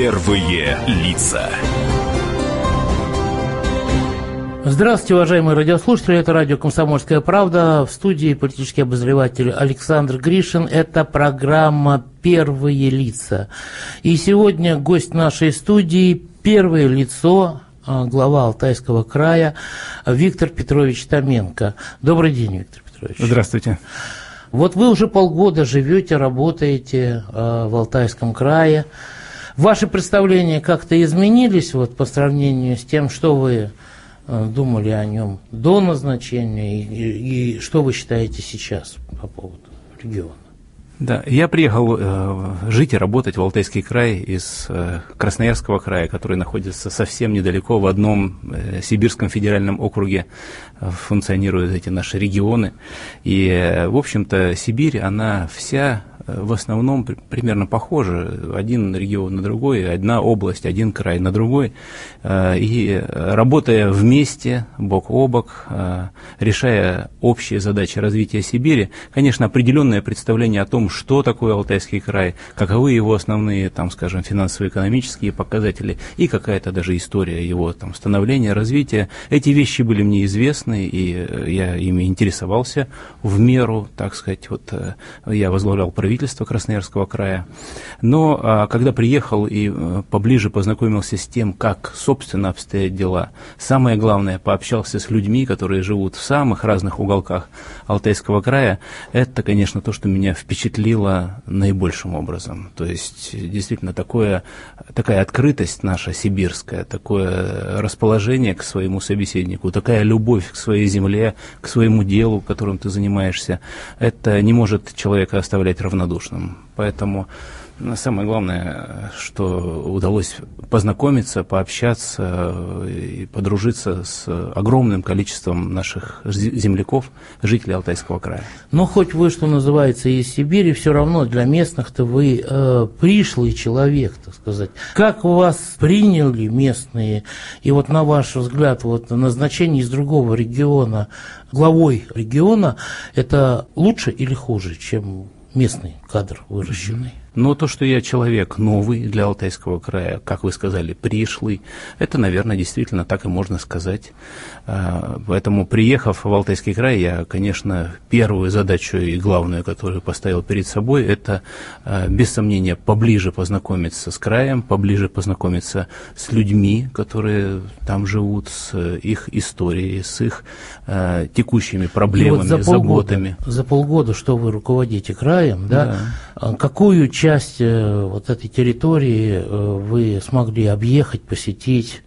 Первые лица. Здравствуйте, уважаемые радиослушатели. Это радио «Комсомольская правда». В студии политический обозреватель Александр Гришин. Это программа «Первые лица». И сегодня гость нашей студии – первое лицо а, глава Алтайского края Виктор Петрович Томенко. Добрый день, Виктор Петрович. Здравствуйте. Вот вы уже полгода живете, работаете э, в Алтайском крае. Ваши представления как-то изменились вот, по сравнению с тем, что вы э, думали о нем до назначения и, и, и что вы считаете сейчас по поводу региона? Да, я приехал э, жить и работать в Алтайский край из э, Красноярского края, который находится совсем недалеко в одном э, Сибирском федеральном округе э, функционируют эти наши регионы. И, э, в общем-то, Сибирь, она вся в основном примерно похожи. Один регион на другой, одна область, один край на другой. Э, и работая вместе, бок о бок, э, решая общие задачи развития Сибири, конечно, определенное представление о том, что такое Алтайский край, каковы его основные, там, скажем, финансово-экономические показатели и какая-то даже история его там, становления, развития. Эти вещи были мне известны, и э, я ими интересовался в меру, так сказать. Вот я возглавлял правительство правительства Красноярского края. Но а, когда приехал и а, поближе познакомился с тем, как, собственно, обстоят дела, самое главное, пообщался с людьми, которые живут в самых разных уголках Алтайского края, это, конечно, то, что меня впечатлило наибольшим образом. То есть, действительно, такое, такая открытость наша сибирская, такое расположение к своему собеседнику, такая любовь к своей земле, к своему делу, которым ты занимаешься, это не может человека оставлять равнодушным равнодушным. Поэтому самое главное, что удалось познакомиться, пообщаться и подружиться с огромным количеством наших земляков, жителей Алтайского края. Но хоть вы, что называется, из Сибири, все равно для местных-то вы э, пришлый человек, так сказать. Как вас приняли местные? И вот на ваш взгляд, вот назначение из другого региона главой региона, это лучше или хуже, чем местный кадр выращенный. Но то, что я человек новый для Алтайского края, как вы сказали, пришлый, это, наверное, действительно так и можно сказать. А, поэтому, приехав в Алтайский край, я, конечно, первую задачу и главную, которую поставил перед собой, это, а, без сомнения, поближе познакомиться с краем, поближе познакомиться с людьми, которые там живут, с их историей, с их а, текущими проблемами, вот за полгода, заботами. За полгода, что вы руководите краем, да, да. какую часть э, вот этой территории э, вы смогли объехать, посетить?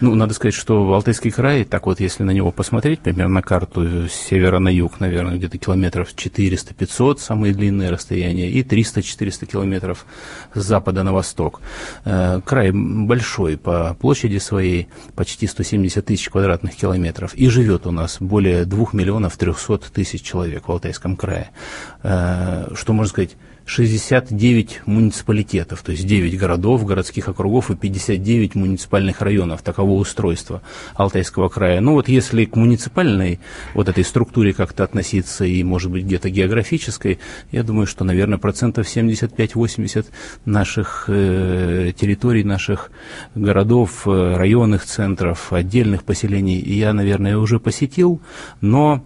Ну, надо сказать, что Алтайский край, так вот, если на него посмотреть, примерно на карту с севера на юг, наверное, где-то километров 400-500, самые длинные расстояния, и 300-400 километров с запада на восток. Э, край большой по площади своей, почти 170 тысяч квадратных километров, и живет у нас более 2 миллионов 300 тысяч человек в Алтайском крае. Что можно сказать? 69 муниципалитетов, то есть 9 городов, городских округов и 59 муниципальных районов. Таково устройство Алтайского края. Ну вот если к муниципальной вот этой структуре как-то относиться и, может быть, где-то географической, я думаю, что, наверное, процентов 75-80 наших э, территорий, наших городов, э, районных центров, отдельных поселений я, наверное, уже посетил, но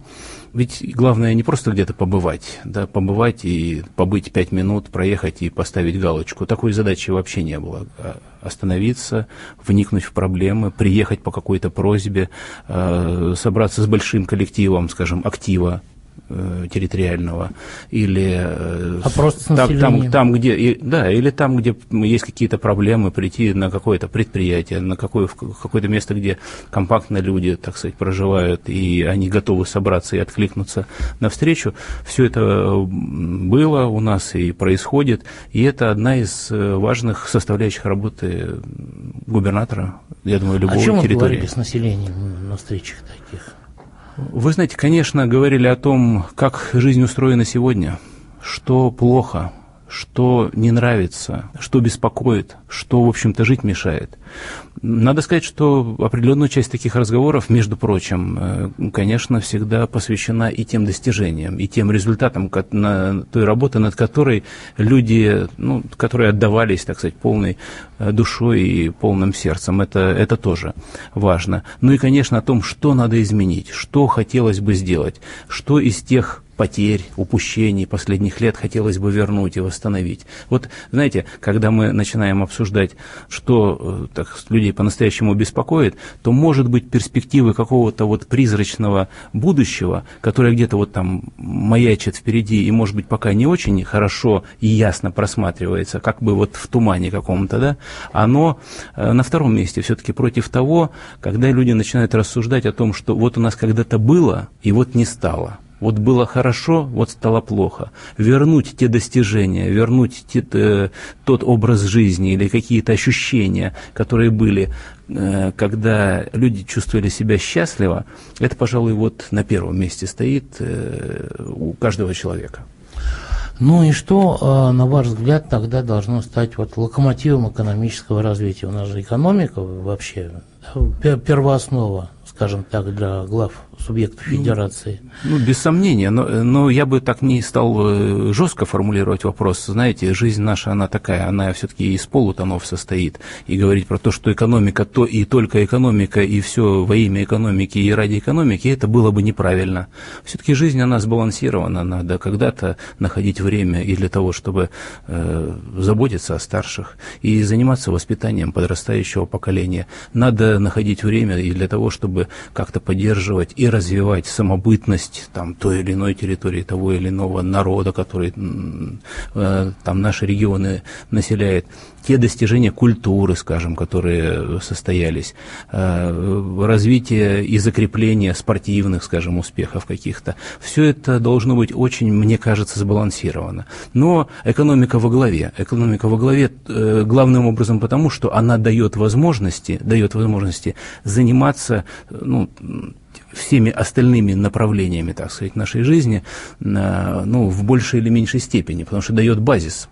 ведь главное не просто где-то побывать, да, побывать и побыть пять минут, проехать и поставить галочку. Такой задачи вообще не было. А остановиться, вникнуть в проблемы, приехать по какой-то просьбе, э, собраться с большим коллективом, скажем, актива, территориального или э, а просто там, там, там, где и, да, или там, где есть какие-то проблемы, прийти на какое-то предприятие, на какое, какое-то место, где компактно люди, так сказать, проживают, и они готовы собраться и откликнуться навстречу. Все это было у нас и происходит, и это одна из э, важных составляющих работы губернатора, я думаю, любого О чем территории. Говорили с населением на встречах таких? Вы знаете, конечно, говорили о том, как жизнь устроена сегодня, что плохо, что не нравится, что беспокоит, что, в общем-то, жить мешает. Надо сказать, что определенную часть таких разговоров, между прочим, э, конечно, всегда посвящена и тем достижениям, и тем результатам той работы, над которой люди, ну, которые отдавались, так сказать, полной э, душой и полным сердцем. Это, это тоже важно. Ну и, конечно, о том, что надо изменить, что хотелось бы сделать, что из тех потерь, упущений последних лет хотелось бы вернуть и восстановить. Вот, знаете, когда мы начинаем обсуждать, что э, так, людей по-настоящему беспокоит, то, может быть, перспективы какого-то вот призрачного будущего, которое где-то вот там маячит впереди и, может быть, пока не очень хорошо и ясно просматривается, как бы вот в тумане каком-то, да, оно э, на втором месте все-таки против того, когда люди начинают рассуждать о том, что вот у нас когда-то было и вот не стало. Вот было хорошо, вот стало плохо. Вернуть те достижения, вернуть те, э, тот образ жизни или какие-то ощущения, которые были, э, когда люди чувствовали себя счастливо, это, пожалуй, вот на первом месте стоит э, у каждого человека. Ну и что, на ваш взгляд, тогда должно стать вот локомотивом экономического развития? У нас же экономика вообще первооснова, скажем так, для глав субъектов ну, федерации. Ну, без сомнения, но, но я бы так не стал э, жестко формулировать вопрос. Знаете, жизнь наша, она такая, она все-таки из полутонов состоит. И говорить про то, что экономика, то и только экономика, и все во имя экономики и ради экономики, это было бы неправильно. Все-таки жизнь, она сбалансирована, надо когда-то находить время и для того, чтобы э, заботиться о старших и заниматься воспитанием подрастающего поколения. Надо находить время и для того, чтобы как-то поддерживать и развивать самобытность там, той или иной территории, того или иного народа, который э, там наши регионы населяет, те достижения культуры, скажем, которые состоялись, э, развитие и закрепление спортивных, скажем, успехов каких-то, все это должно быть очень, мне кажется, сбалансировано. Но экономика во главе. Экономика во главе э, главным образом потому, что она дает возможности, дает возможности заниматься ну, всеми остальными направлениями, так сказать, нашей жизни, ну, в большей или меньшей степени, потому что дает базис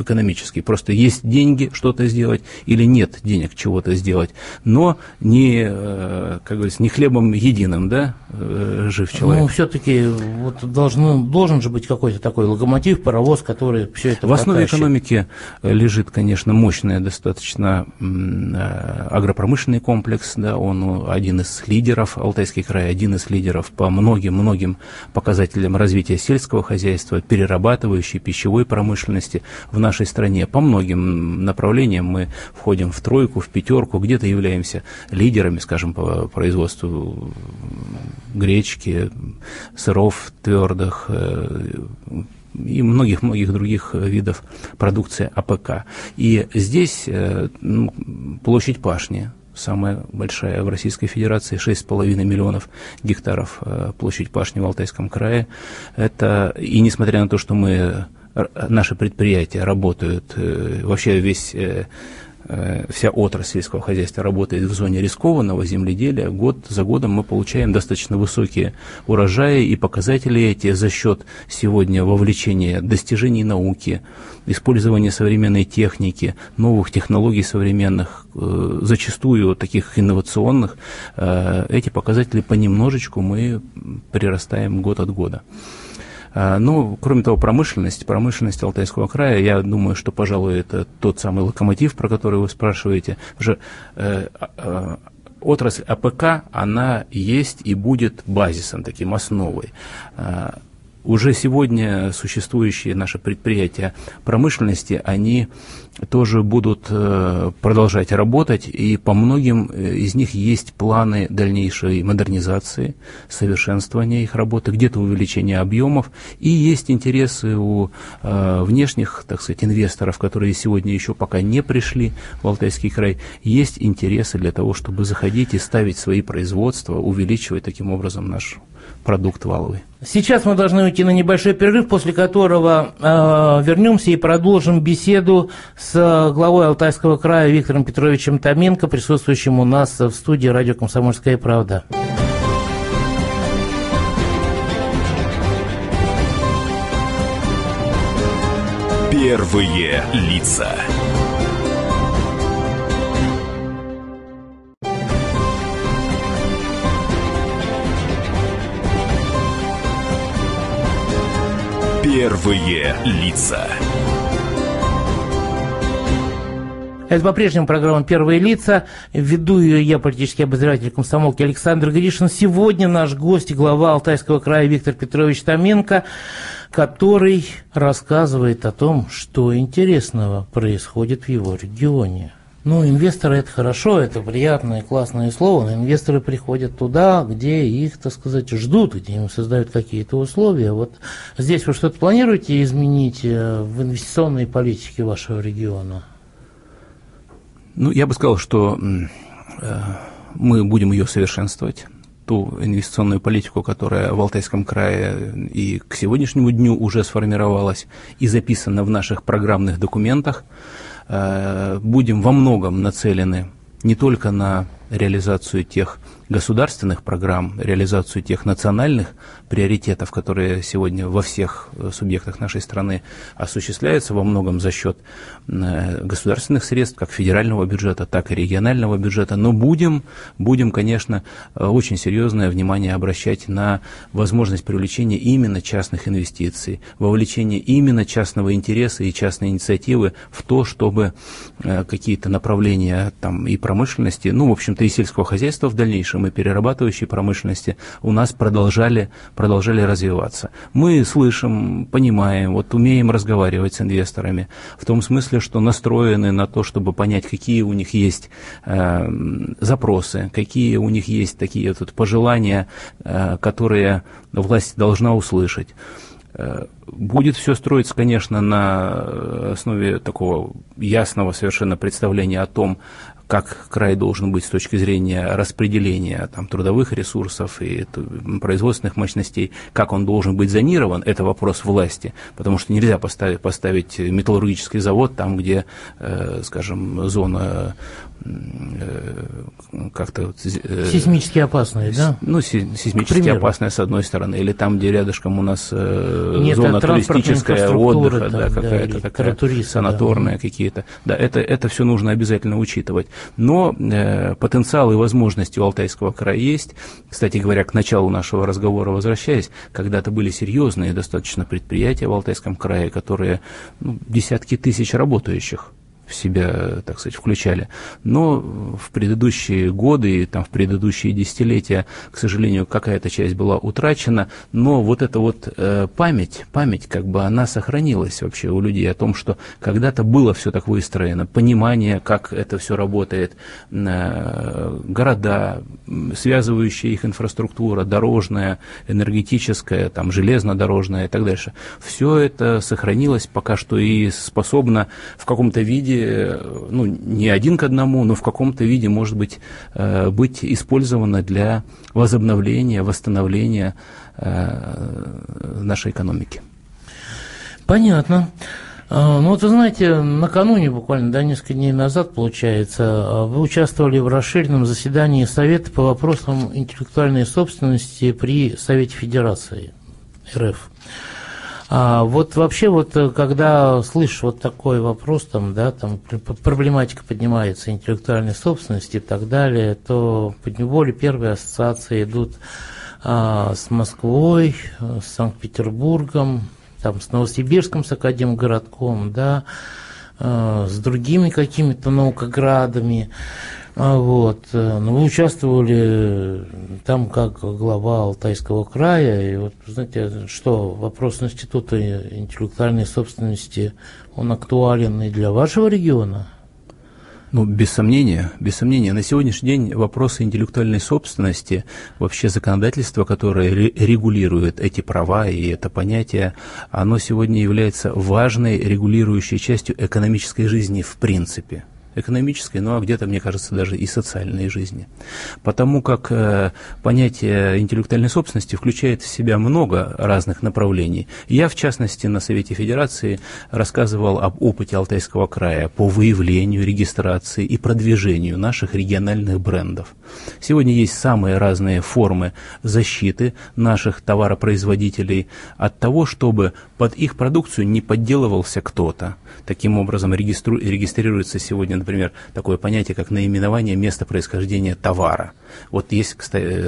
экономический. Просто есть деньги что-то сделать или нет денег чего-то сделать, но не, э, как говорится, не хлебом единым, да, э, жив человек. Ну, все-таки вот должен, должен же быть какой-то такой локомотив, паровоз, который все это В основе экономики лежит, конечно, мощный достаточно э, агропромышленный комплекс, да, он один из лидеров Алтайский край, края один из лидеров по многим-многим показателям развития сельского хозяйства, перерабатывающей пищевой промышленности в нашей стране. По многим направлениям мы входим в тройку, в пятерку, где-то являемся лидерами, скажем, по производству гречки, сыров твердых, э, и многих-многих других видов продукции АПК. И здесь э, ну, площадь пашни самая большая в Российской Федерации, 6,5 миллионов гектаров э, площадь пашни в Алтайском крае. Это, и несмотря на то, что мы, наши предприятия работают, э, вообще весь э, Э, вся отрасль сельского хозяйства работает в зоне рискованного земледелия, год за годом мы получаем достаточно высокие урожаи и показатели эти за счет сегодня вовлечения достижений науки, использования современной техники, новых технологий современных, э, зачастую таких инновационных, э, эти показатели понемножечку мы прирастаем год от года. А, ну, кроме того, промышленность, промышленность Алтайского края, я думаю, что, пожалуй, это тот самый локомотив, про который вы спрашиваете. Уже э, э, отрасль АПК, она есть и будет базисом, таким основой. Уже сегодня существующие наши предприятия промышленности, они тоже будут э, продолжать работать, и по многим э, из них есть планы дальнейшей модернизации, совершенствования их работы, где-то увеличения объемов, и есть интересы у э, внешних, так сказать, инвесторов, которые сегодня еще пока не пришли в Алтайский край, есть интересы для того, чтобы заходить и ставить свои производства, увеличивать таким образом нашу продукт валовый. Сейчас мы должны уйти на небольшой перерыв, после которого э, вернемся и продолжим беседу с главой Алтайского края Виктором Петровичем Томенко, присутствующим у нас в студии радио «Комсомольская правда». Первые лица. Первые лица. Это по-прежнему программа «Первые лица». Веду ее я, политический обозреватель комсомолки Александр Гришин. Сегодня наш гость, глава Алтайского края Виктор Петрович Томенко, который рассказывает о том, что интересного происходит в его регионе. Ну, инвесторы – это хорошо, это приятное, классное слово, но инвесторы приходят туда, где их, так сказать, ждут, где им создают какие-то условия. Вот здесь вы что-то планируете изменить э, в инвестиционной политике вашего региона? Ну, я бы сказал, что э, мы будем ее совершенствовать ту инвестиционную политику, которая в Алтайском крае и к сегодняшнему дню уже сформировалась и записана в наших программных документах. Э, будем во многом нацелены не только на реализацию тех государственных программ, реализацию тех национальных приоритетов, которые сегодня во всех э, субъектах нашей страны осуществляются во многом за счет э, государственных средств, как федерального бюджета, так и регионального бюджета. Но будем, будем, конечно, э, очень серьезное внимание обращать на возможность привлечения именно частных инвестиций, вовлечения именно частного интереса и частной инициативы в то, чтобы какие-то направления там, и промышленности, ну, в общем-то, и сельского хозяйства в дальнейшем, и перерабатывающей промышленности у нас продолжали продолжали развиваться. Мы слышим, понимаем, вот умеем разговаривать с инвесторами в том смысле, что настроены на то, чтобы понять, какие у них есть э, запросы, какие у них есть такие вот пожелания, э, которые власть должна услышать. Э, будет все строиться, конечно, на основе такого ясного совершенно представления о том, как край должен быть с точки зрения распределения там, трудовых ресурсов и производственных мощностей, как он должен быть зонирован, это вопрос власти, потому что нельзя поставить, поставить металлургический завод там, где, э, скажем, зона э, как-то... Э, сейсмически опасные, да? Ну, сейсмически опасная, с одной стороны, или там, где рядышком у нас э, Нет, зона туристическая, отдыха, да, какая-то да, такая санаторная да. какие-то. Да, это, это все нужно обязательно учитывать. Но э, потенциал и возможности у Алтайского края есть. Кстати говоря, к началу нашего разговора возвращаясь, когда-то были серьезные достаточно предприятия в Алтайском крае, которые ну, десятки тысяч работающих в себя, так сказать, включали. Но в предыдущие годы и там, в предыдущие десятилетия, к сожалению, какая-то часть была утрачена, но вот эта вот э, память, память как бы она сохранилась вообще у людей о том, что когда-то было все так выстроено, понимание, как это все работает, э, города, связывающая их инфраструктура, дорожная, энергетическая, там, железнодорожная и так дальше. Все это сохранилось пока что и способно в каком-то виде ну, не один к одному, но в каком-то виде, может быть, э, быть использовано для возобновления, восстановления э, нашей экономики. Понятно. А, ну вот вы знаете, накануне, буквально да, несколько дней назад, получается, вы участвовали в расширенном заседании Совета по вопросам интеллектуальной собственности при Совете Федерации РФ. А вот вообще вот э, когда слышишь вот такой вопрос, там, да, там проблематика поднимается интеллектуальной собственности и так далее, то по неволе первые ассоциации идут а, с Москвой, с Санкт-Петербургом, там, с Новосибирском, с Академгородком, да, а, с другими какими-то наукоградами. А вот. Э, но вы участвовали там как глава Алтайского края. И вот, знаете, что вопрос Института интеллектуальной собственности, он актуален и для вашего региона? Ну, без сомнения, без сомнения. На сегодняшний день вопросы интеллектуальной собственности, вообще законодательство, которое регулирует эти права и это понятие, оно сегодня является важной регулирующей частью экономической жизни в принципе экономической, ну а где-то, мне кажется, даже и социальной жизни. Потому как э, понятие интеллектуальной собственности включает в себя много разных направлений. Я, в частности, на Совете Федерации рассказывал об опыте Алтайского края по выявлению, регистрации и продвижению наших региональных брендов. Сегодня есть самые разные формы защиты наших товаропроизводителей от того, чтобы под их продукцию не подделывался кто-то. Таким образом, регистру... регистрируется сегодня, например, такое понятие, как наименование места происхождения товара. Вот есть,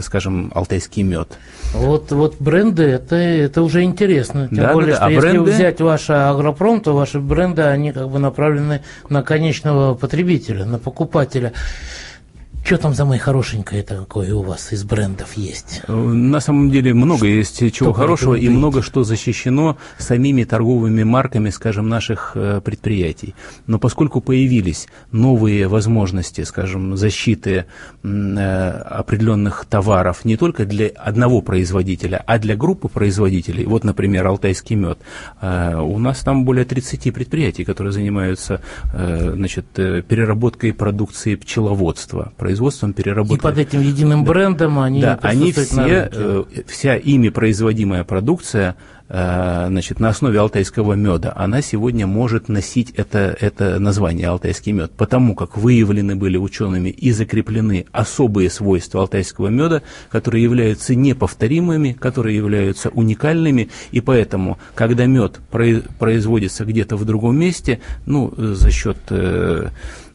скажем, алтайский мед. Вот, вот бренды, это, это уже интересно. Тем да, более, да, что а если бренды... взять ваш агропром, то ваши бренды, они как бы направлены на конечного потребителя, на покупателя. Что там за мои хорошенькое такое у вас из брендов есть? На самом деле много есть чего Что хорошего и много что защищено самими торговыми марками, скажем, наших э, предприятий. Но поскольку появились новые возможности, скажем, защиты э, определенных товаров не только для одного производителя, а для группы производителей, вот, например, алтайский мед, э, у нас там более 30 предприятий, которые занимаются значит, переработкой продукции пчеловодства, производством, переработкой. И под этим единым брендом они Да, они все, э, вся ими производимая продукция э, значит, на основе алтайского меда, она сегодня может носить это, это название алтайский мед, потому как выявлены были учеными и закреплены особые свойства алтайского меда, которые являются неповторимыми, которые являются уникальными, и поэтому, когда мед производится где-то в другом месте, ну, за счет э,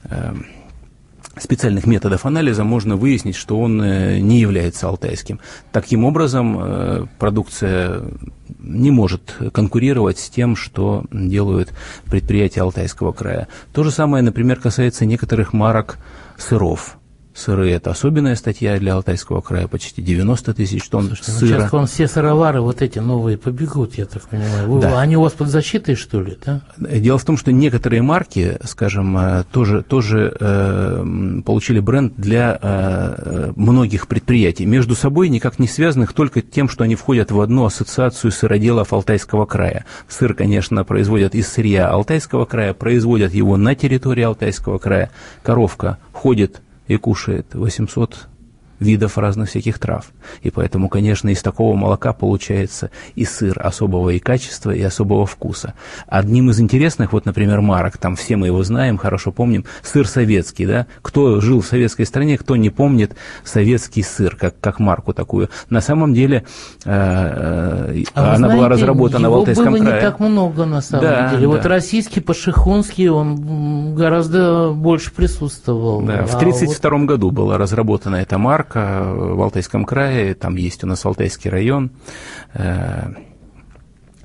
э, специальных методов анализа можно выяснить, что он э, не является алтайским. Таким образом, э, продукция не может конкурировать с тем, что делают предприятия Алтайского края. То же самое, например, касается некоторых марок сыров сыры – это особенная статья для Алтайского края, почти 90 тысяч тонн Слушайте, сыра. Ну сейчас вам все сыровары вот эти новые побегут, я так понимаю. Вы, да. Они у вас под защитой, что ли, да? Дело в том, что некоторые марки, скажем, э, тоже, тоже э, получили бренд для э, многих предприятий, между собой никак не связанных только тем, что они входят в одну ассоциацию сыроделов Алтайского края. Сыр, конечно, производят из сырья Алтайского края, производят его на территории Алтайского края. Коровка ходит и кушает 800 видов разных всяких трав. И поэтому, конечно, из такого молока получается и сыр особого и качества, и особого вкуса. Одним из интересных, вот, например, марок, там все мы его знаем, хорошо помним, сыр советский, да? Кто жил в советской стране, кто не помнит советский сыр, как, как марку такую. На самом деле э, э а она знаете, была разработана в Алтайском было крае. не так много, на самом да, деле. Да. Вот российский, пашихонский, он гораздо больше присутствовал. Да, в 1932 а вот... году была разработана эта марка, Марка в Алтайском крае, там есть у нас Алтайский район, э,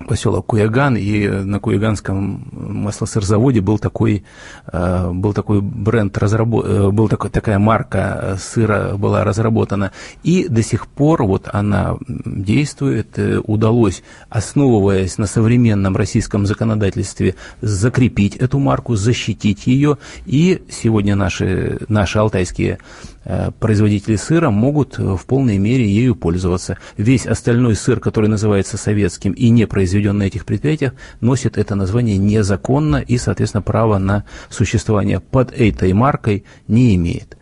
поселок Куяган, и на Куяганском маслосырзаводе был такой, э, был такой бренд, разработ... Э, был такой, такая марка сыра была разработана, и до сих пор вот она действует, удалось, основываясь на современном российском законодательстве, закрепить эту марку, защитить ее, и сегодня наши, наши алтайские Э, производители сыра могут э, в полной мере ею пользоваться. Весь остальной сыр, который называется советским и не произведен на этих предприятиях, носит это название незаконно и, соответственно, право на существование под этой маркой не имеет.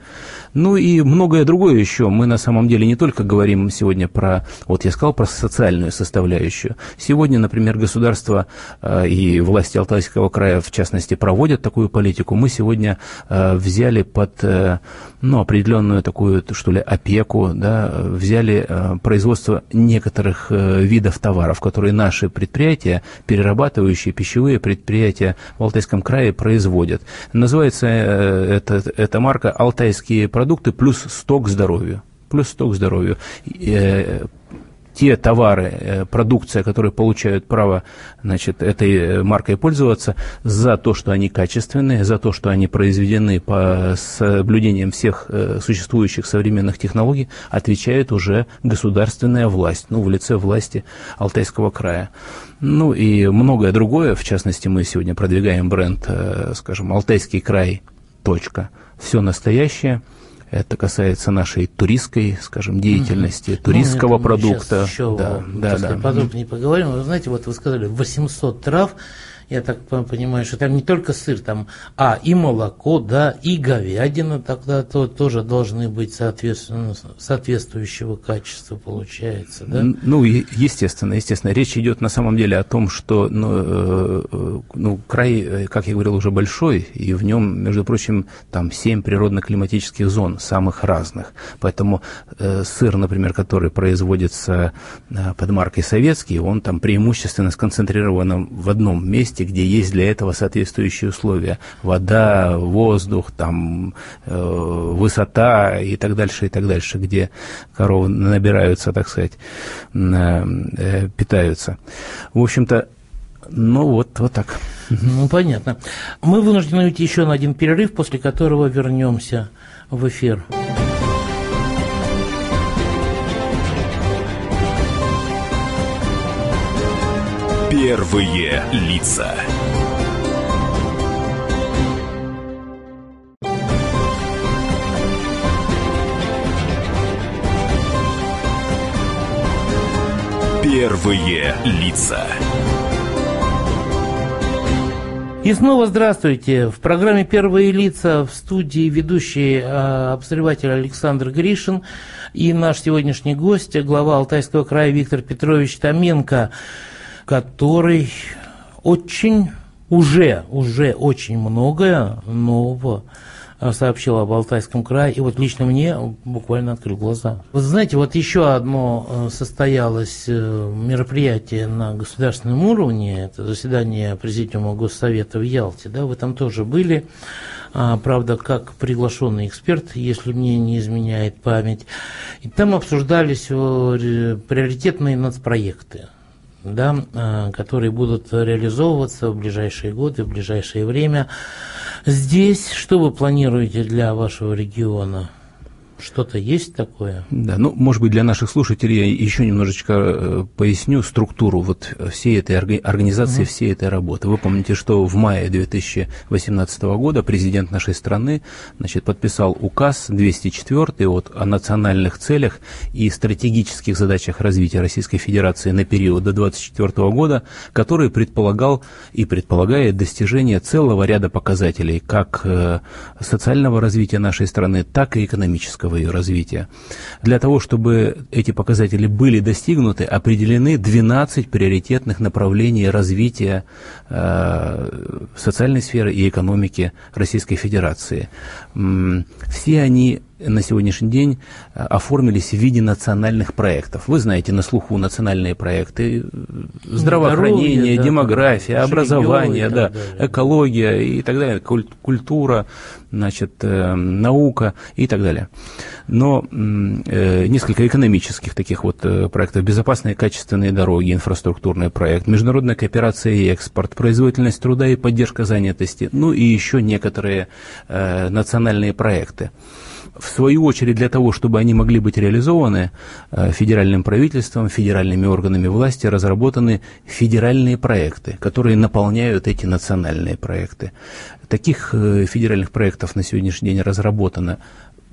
Ну и многое другое еще. Мы на самом деле не только говорим сегодня про, вот я сказал, про социальную составляющую. Сегодня, например, государство э, и власти Алтайского края, в частности, проводят такую политику. Мы сегодня э, взяли под э, ну, определенную такую, что ли, опеку, да, взяли производство некоторых видов товаров, которые наши предприятия, перерабатывающие пищевые предприятия в Алтайском крае производят. Называется эта, эта марка «Алтайские продукты» продукты плюс сток здоровью. Плюс сток здоровью. Э, те товары, э, продукция, которые получают право значит, этой э, маркой пользоваться, за то, что они качественные, за то, что они произведены по соблюдением всех существующих современных технологий, отвечает уже государственная власть, ну, в лице власти Алтайского края. Ну и многое другое, в частности, мы сегодня продвигаем бренд, скажем, Алтайский край, точка, все настоящее – это касается нашей туристской, скажем, деятельности, угу. туристского ну, продукта. Еще, да, да, да. подробнее поговорим. Вы знаете, вот вы сказали 800 трав, я так понимаю, что там не только сыр, там, а и молоко, да, и говядина тогда то, тоже должны быть соответственно, соответствующего качества, получается, да? Ну, естественно, естественно. Речь идет на самом деле о том, что ну, э, ну, край, э, как я говорил, уже большой, и в нем, между прочим, там семь природно-климатических зон, самых разных. Поэтому э, сыр, например, который производится э, под маркой «Советский», он там преимущественно сконцентрирован в одном месте, где есть для этого соответствующие условия. Вода, воздух, там, э, высота и так дальше, и так дальше, где коровы набираются, так сказать, э, э, питаются. В общем-то, ну вот, вот так. Ну, понятно. Мы вынуждены уйти еще на один перерыв, после которого вернемся в эфир. Первые лица. Первые лица. И снова здравствуйте. В программе «Первые лица» в студии ведущий э, обозреватель Александр Гришин и наш сегодняшний гость, глава Алтайского края Виктор Петрович Томенко, который очень, уже, уже очень многое нового Э, сообщил об Алтайском крае, и вот лично мне буквально открыл глаза. Вы знаете, вот еще одно э, состоялось э, мероприятие на государственном уровне, это заседание Президиума Госсовета в Ялте, да, вы там тоже были, а, правда, как приглашенный эксперт, если мне не изменяет память, и там обсуждались приоритетные нацпроекты да, которые будут реализовываться в ближайшие годы, в ближайшее время. Здесь что вы планируете для вашего региона? Что-то есть такое? Да, ну, может быть, для наших слушателей я еще немножечко э, поясню структуру вот всей этой организации, угу. всей этой работы. Вы помните, что в мае 2018 года президент нашей страны значит, подписал указ 204 вот, о национальных целях и стратегических задачах развития Российской Федерации на период до 2024 года, который предполагал и предполагает достижение целого ряда показателей как э, социального развития нашей страны, так и экономического экономического ее развития. Для того, чтобы эти показатели были достигнуты, определены 12 приоритетных направлений развития э, социальной сферы и экономики Российской Федерации. Все они на сегодняшний день э, оформились в виде национальных проектов. Вы знаете, на слуху национальные проекты э, здравоохранение, Здоровье, демография, да, образование, да, экология и так далее, культура, значит, э, наука и так далее. Но несколько экономических таких вот проектов. Безопасные качественные дороги, инфраструктурный проект, международная кооперация и экспорт, производительность труда и поддержка занятости, ну и еще некоторые национальные проекты. В свою очередь, для того, чтобы они могли быть реализованы, э, федеральным правительством, федеральными органами власти разработаны федеральные проекты, которые наполняют эти национальные проекты. Таких э, федеральных проектов на сегодняшний день разработано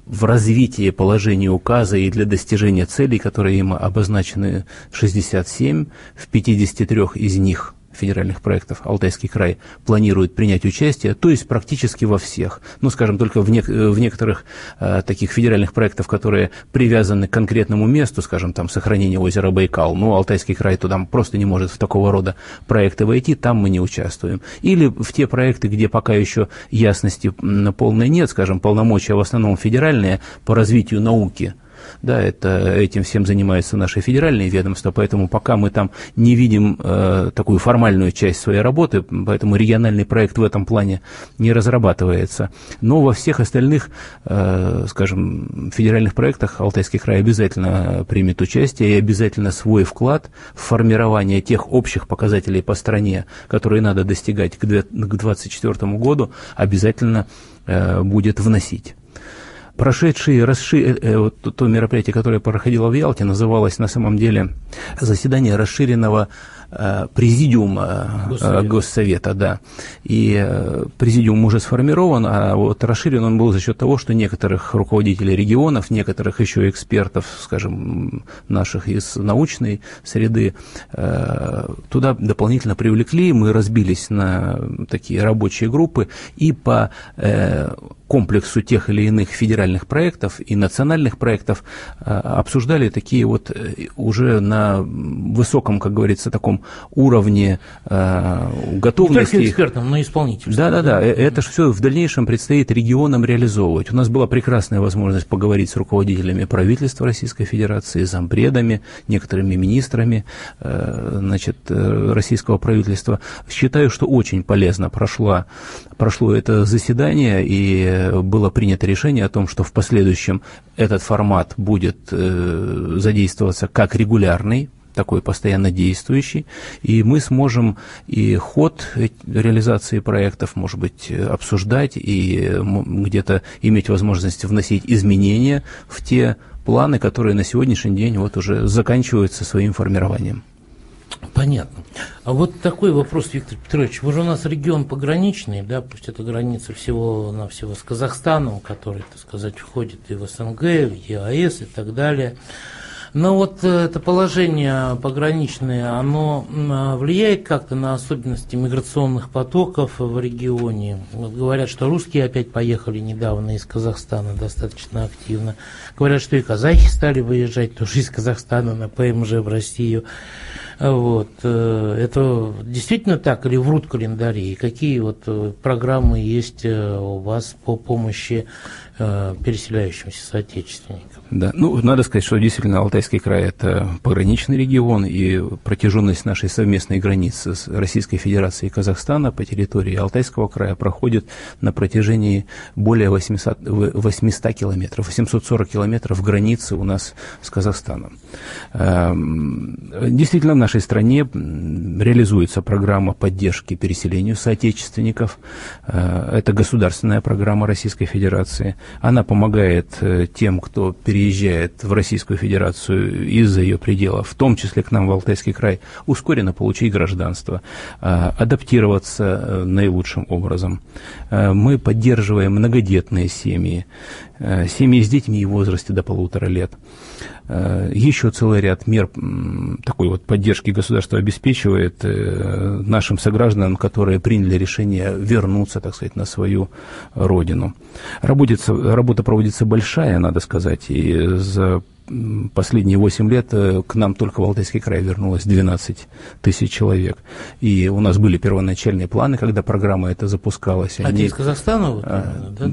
в развитии положения указа и для достижения целей, которые им обозначены 67, в 53 из них федеральных проектов Алтайский край планирует принять участие, то есть практически во всех. Ну, скажем, только в, не, в некоторых э, таких федеральных проектах, которые привязаны к конкретному месту, скажем, там сохранение озера Байкал, ну, Алтайский край туда просто не может в такого рода проекты войти, там мы не участвуем. Или в те проекты, где пока еще ясности полной нет, скажем, полномочия в основном федеральные по развитию науки – да, это, этим всем занимаются наши федеральные ведомства, поэтому пока мы там не видим э, такую формальную часть своей работы, поэтому региональный проект в этом плане не разрабатывается. Но во всех остальных, э, скажем, федеральных проектах Алтайский край обязательно примет участие и обязательно свой вклад в формирование тех общих показателей по стране, которые надо достигать к 2024 году, обязательно э, будет вносить прошедшие, расши... Э, э, вот то мероприятие, которое проходило в Ялте, называлось на самом деле заседание расширенного э, президиума Госсовета. Госсовета, да. И президиум уже сформирован, а вот расширен он был за счет того, что некоторых руководителей регионов, некоторых еще экспертов, скажем, наших из научной среды, туда дополнительно привлекли. Мы разбились на такие рабочие группы и по комплексу тех или иных федеральных проектов и национальных проектов э, обсуждали такие вот э, уже на высоком, как говорится, таком уровне э, готовности. Не только экспертам, но и исполнителям. Да, да, да. Это же все в дальнейшем предстоит регионам реализовывать. У нас была прекрасная возможность поговорить с руководителями правительства Российской Федерации, зампредами, некоторыми министрами значит, российского правительства. Считаю, что очень полезно прошло, прошло это заседание, и было принято решение о том, что в последующем этот формат будет э, задействоваться как регулярный, такой постоянно действующий, и мы сможем и ход реализации проектов, может быть, обсуждать и где-то иметь возможность вносить изменения в те планы, которые на сегодняшний день вот уже заканчиваются своим формированием. Понятно. А вот такой вопрос, Виктор Петрович. Вы же у нас регион пограничный, да, пусть это граница всего-навсего с Казахстаном, который, так сказать, входит и в СНГ, в ЕАЭС и так далее. Но вот э, это положение пограничное, оно а, влияет как-то на особенности миграционных потоков в регионе. Вот говорят, что русские опять поехали недавно из Казахстана достаточно активно. Говорят, что и казахи стали выезжать тоже из Казахстана на ПМЖ в Россию. Вот. Э, это действительно так или врут календари? И какие вот э, программы есть у вас по помощи переселяющимся соотечественникам? Да, ну, надо сказать, что действительно Алтайский край – это пограничный регион, и протяженность нашей совместной границы с Российской Федерацией и Казахстана по территории Алтайского края проходит на протяжении более 800, 800 километров, 840 километров границы у нас с Казахстаном. Эм, действительно, в нашей стране реализуется программа поддержки переселению соотечественников. Э, это государственная программа Российской Федерации. Она помогает э, тем, кто переезжает в Российскую Федерацию из-за ее пределов, в том числе к нам в Алтайский край, ускоренно получить гражданство, а, адаптироваться э, наилучшим образом. Э, мы поддерживаем многодетные семьи, семьи с детьми в возрасте до полутора лет. Э, еще целый ряд мер такой вот поддержки государства обеспечивает э, нашим согражданам, которые приняли решение вернуться, так сказать, на свою родину. Работится, работа проводится большая, надо сказать, и за последние 8 лет э, к нам только в Алтайский край вернулось 12 тысяч человек. И у нас были первоначальные планы, когда программа эта запускалась. А Они, из Казахстана? Вот, а, да,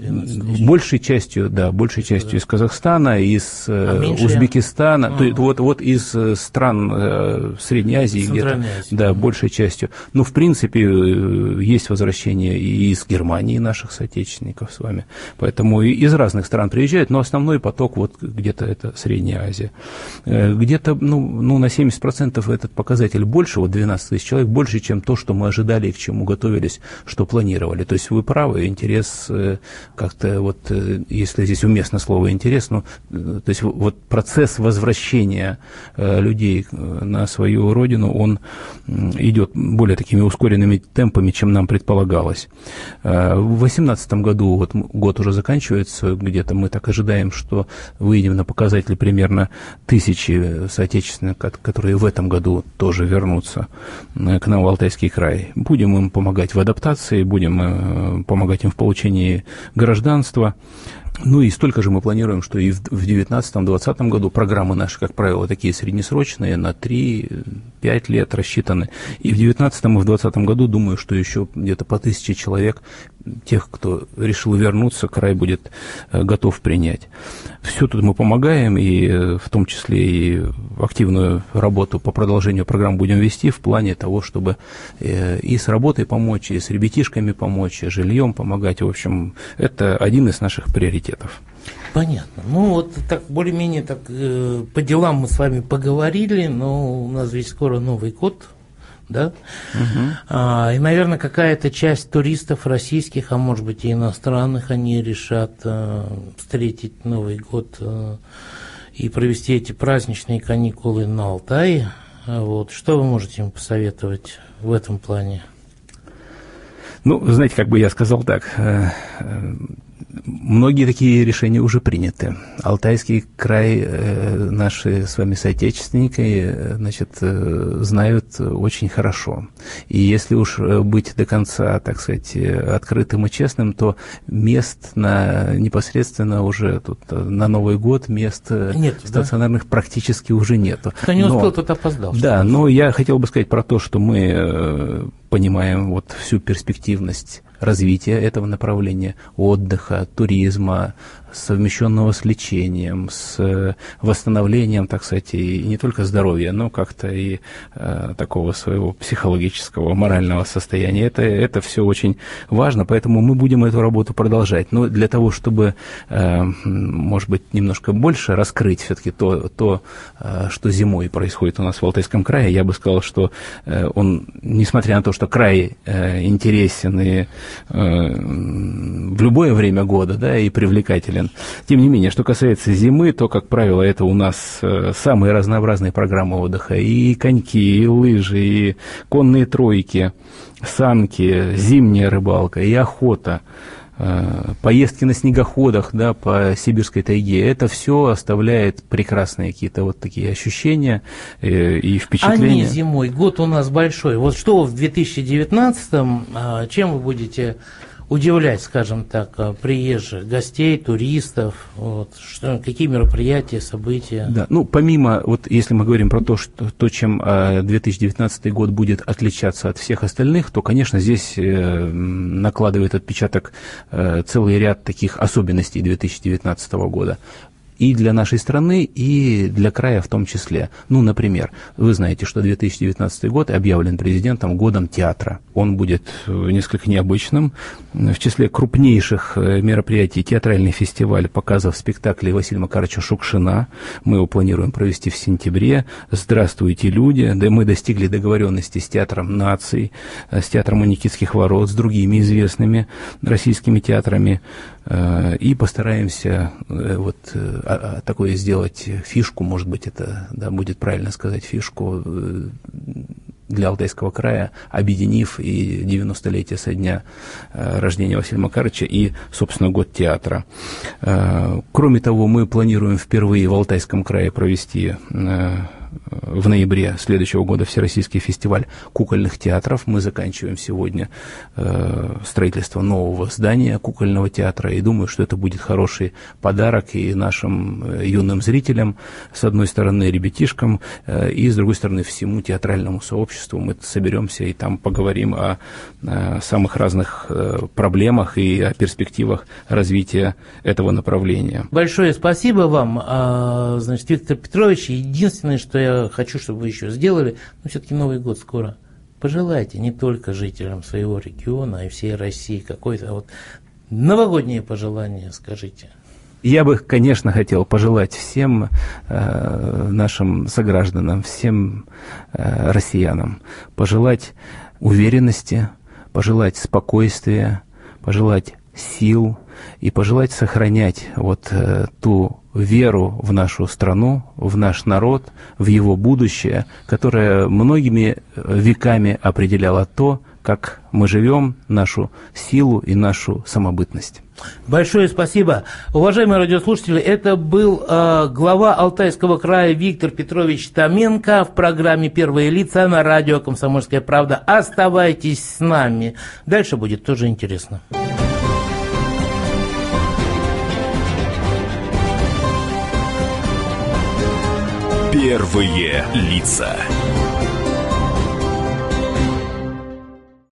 большей частью, да, большей частью да. из Казахстана, из э, а Узбекистана, а. то, вот, вот из э, стран Средней Азии где-то. Да, большей частью. Ну, в принципе, есть возвращение и из Германии наших соотечественников с вами. Поэтому из разных стран приезжают, но основной поток вот где-то это Средняя Средняя Азия. Э, где-то ну, ну, на 70% этот показатель больше, вот 12 тысяч человек, больше, чем то, что мы ожидали к чему готовились, что планировали. То есть вы правы, интерес э, как-то вот, э, если здесь уместно слово интерес, ну, то есть вот процесс возвращения людей на свою родину, он идет более такими ускоренными темпами, чем нам предполагалось. В 2018 году, вот год уже заканчивается, где-то мы так ожидаем, что выйдем на показатели примерно тысячи соотечественных, которые в этом году тоже вернутся э, к нам в Алтайский край. Будем им помогать в адаптации, будем э, помогать им в получении гражданства. Ну и столько же мы планируем, что и в 2019-2020 году программы наши, как правило, такие среднесрочные, на 3-5 лет рассчитаны. И в 2019 и в 2020 году, думаю, что еще где-то по тысяче человек, тех, кто решил вернуться, край будет э, готов принять. Все тут мы помогаем, и э, в том числе и активную работу по продолжению программ будем вести в плане того, чтобы э, и с работой помочь, и с ребятишками помочь, и жильем помогать. В общем, это один из наших приоритетов приоритетов. Понятно. Ну вот так более-менее так э, по делам мы с вами поговорили, но у нас ведь скоро Новый год, да? Угу. А, и, наверное, какая-то часть туристов российских, а может быть и иностранных, они решат э, встретить Новый год э, и провести эти праздничные каникулы на Алтае. Вот. Что вы можете им посоветовать в этом плане? Ну, знаете, как бы я сказал так, э, э, Многие такие решения уже приняты. Алтайский край э, наши с вами соотечественники э, значит, э, знают очень хорошо. И если уж быть до конца, так сказать, открытым и честным, то мест на непосредственно уже тут на Новый год мест нет, стационарных да? практически уже нету. Кто не успел, но, тот опоздал. Да, но я хотел бы сказать про то, что мы понимаем вот всю перспективность развития этого направления, отдыха, туризма, совмещенного с лечением, с э, восстановлением, так сказать, и не только здоровья, но как-то и э, такого своего психологического, морального состояния. Это, это все очень важно, поэтому мы будем эту работу продолжать. Но для того, чтобы, э, может быть, немножко больше раскрыть все-таки то, то э, что зимой происходит у нас в Алтайском крае, я бы сказал, что э, он, несмотря на то, что край э, интересен и э, в любое время года, да, и привлекателен, Тем не менее, что касается зимы, то, как правило, это у нас э, самые разнообразные программы отдыха. И коньки, и лыжи, и конные тройки, санки, зимняя рыбалка, и охота э, поездки на снегоходах да, по сибирской тайге, это все оставляет прекрасные какие-то вот такие ощущения э, и впечатления. А не зимой, год у нас большой. Вот что в 2019-м, а, чем вы будете удивлять, скажем так, э, приезжих, гостей, туристов, вот, что, какие мероприятия, события? Да, ну, помимо, вот если мы говорим про то, что, то чем 2019 э, год будет отличаться от всех остальных, то, конечно, здесь э, накладывает отпечаток целый ряд таких особенностей 2019 года и для нашей страны, и для края в том числе. Ну, например, вы знаете, что 2019 год объявлен президентом годом театра. Он будет э, несколько необычным. В числе крупнейших э, мероприятий театральный фестиваль показов спектаклей Василия Макаровича Шукшина. Мы его планируем провести в сентябре. «Здравствуйте, люди!» Да мы достигли договоренности с Театром наций, э, с Театром у Никитских ворот, с другими известными российскими театрами. И постараемся вот а, а, такое сделать фишку, может быть, это да, будет правильно сказать, фишку э, для Алтайского края, объединив и 90-летие со дня э, рождения Василия Макаровича и, собственно, год театра. Э, кроме того, мы планируем впервые в Алтайском крае провести в ноябре следующего года Всероссийский фестиваль кукольных театров. Мы заканчиваем сегодня э, строительство нового здания кукольного театра, и думаю, что это будет хороший подарок и нашим э, юным зрителям, с одной стороны, ребятишкам, э, и с другой стороны, всему театральному сообществу. Мы соберемся и там поговорим о, о самых разных э, проблемах и о перспективах развития этого направления. Большое спасибо вам, а, значит, Виктор Петрович. Единственное, что я хочу, чтобы вы еще сделали, но все-таки Новый год скоро. Пожелайте не только жителям своего региона, а и всей России какое-то вот новогоднее пожелание, скажите. Я бы, конечно, хотел пожелать всем э, нашим согражданам, всем э, россиянам, пожелать уверенности, пожелать спокойствия, пожелать сил и пожелать сохранять вот э, ту веру в нашу страну, в наш народ, в его будущее, которое многими э, веками определяло то, как мы живем, нашу силу и нашу самобытность. Большое спасибо. Уважаемые радиослушатели, это был э, глава Алтайского края Виктор Петрович Томенко в программе «Первые лица» на радио «Комсомольская правда». Оставайтесь с нами. Дальше будет тоже интересно. Первые лица.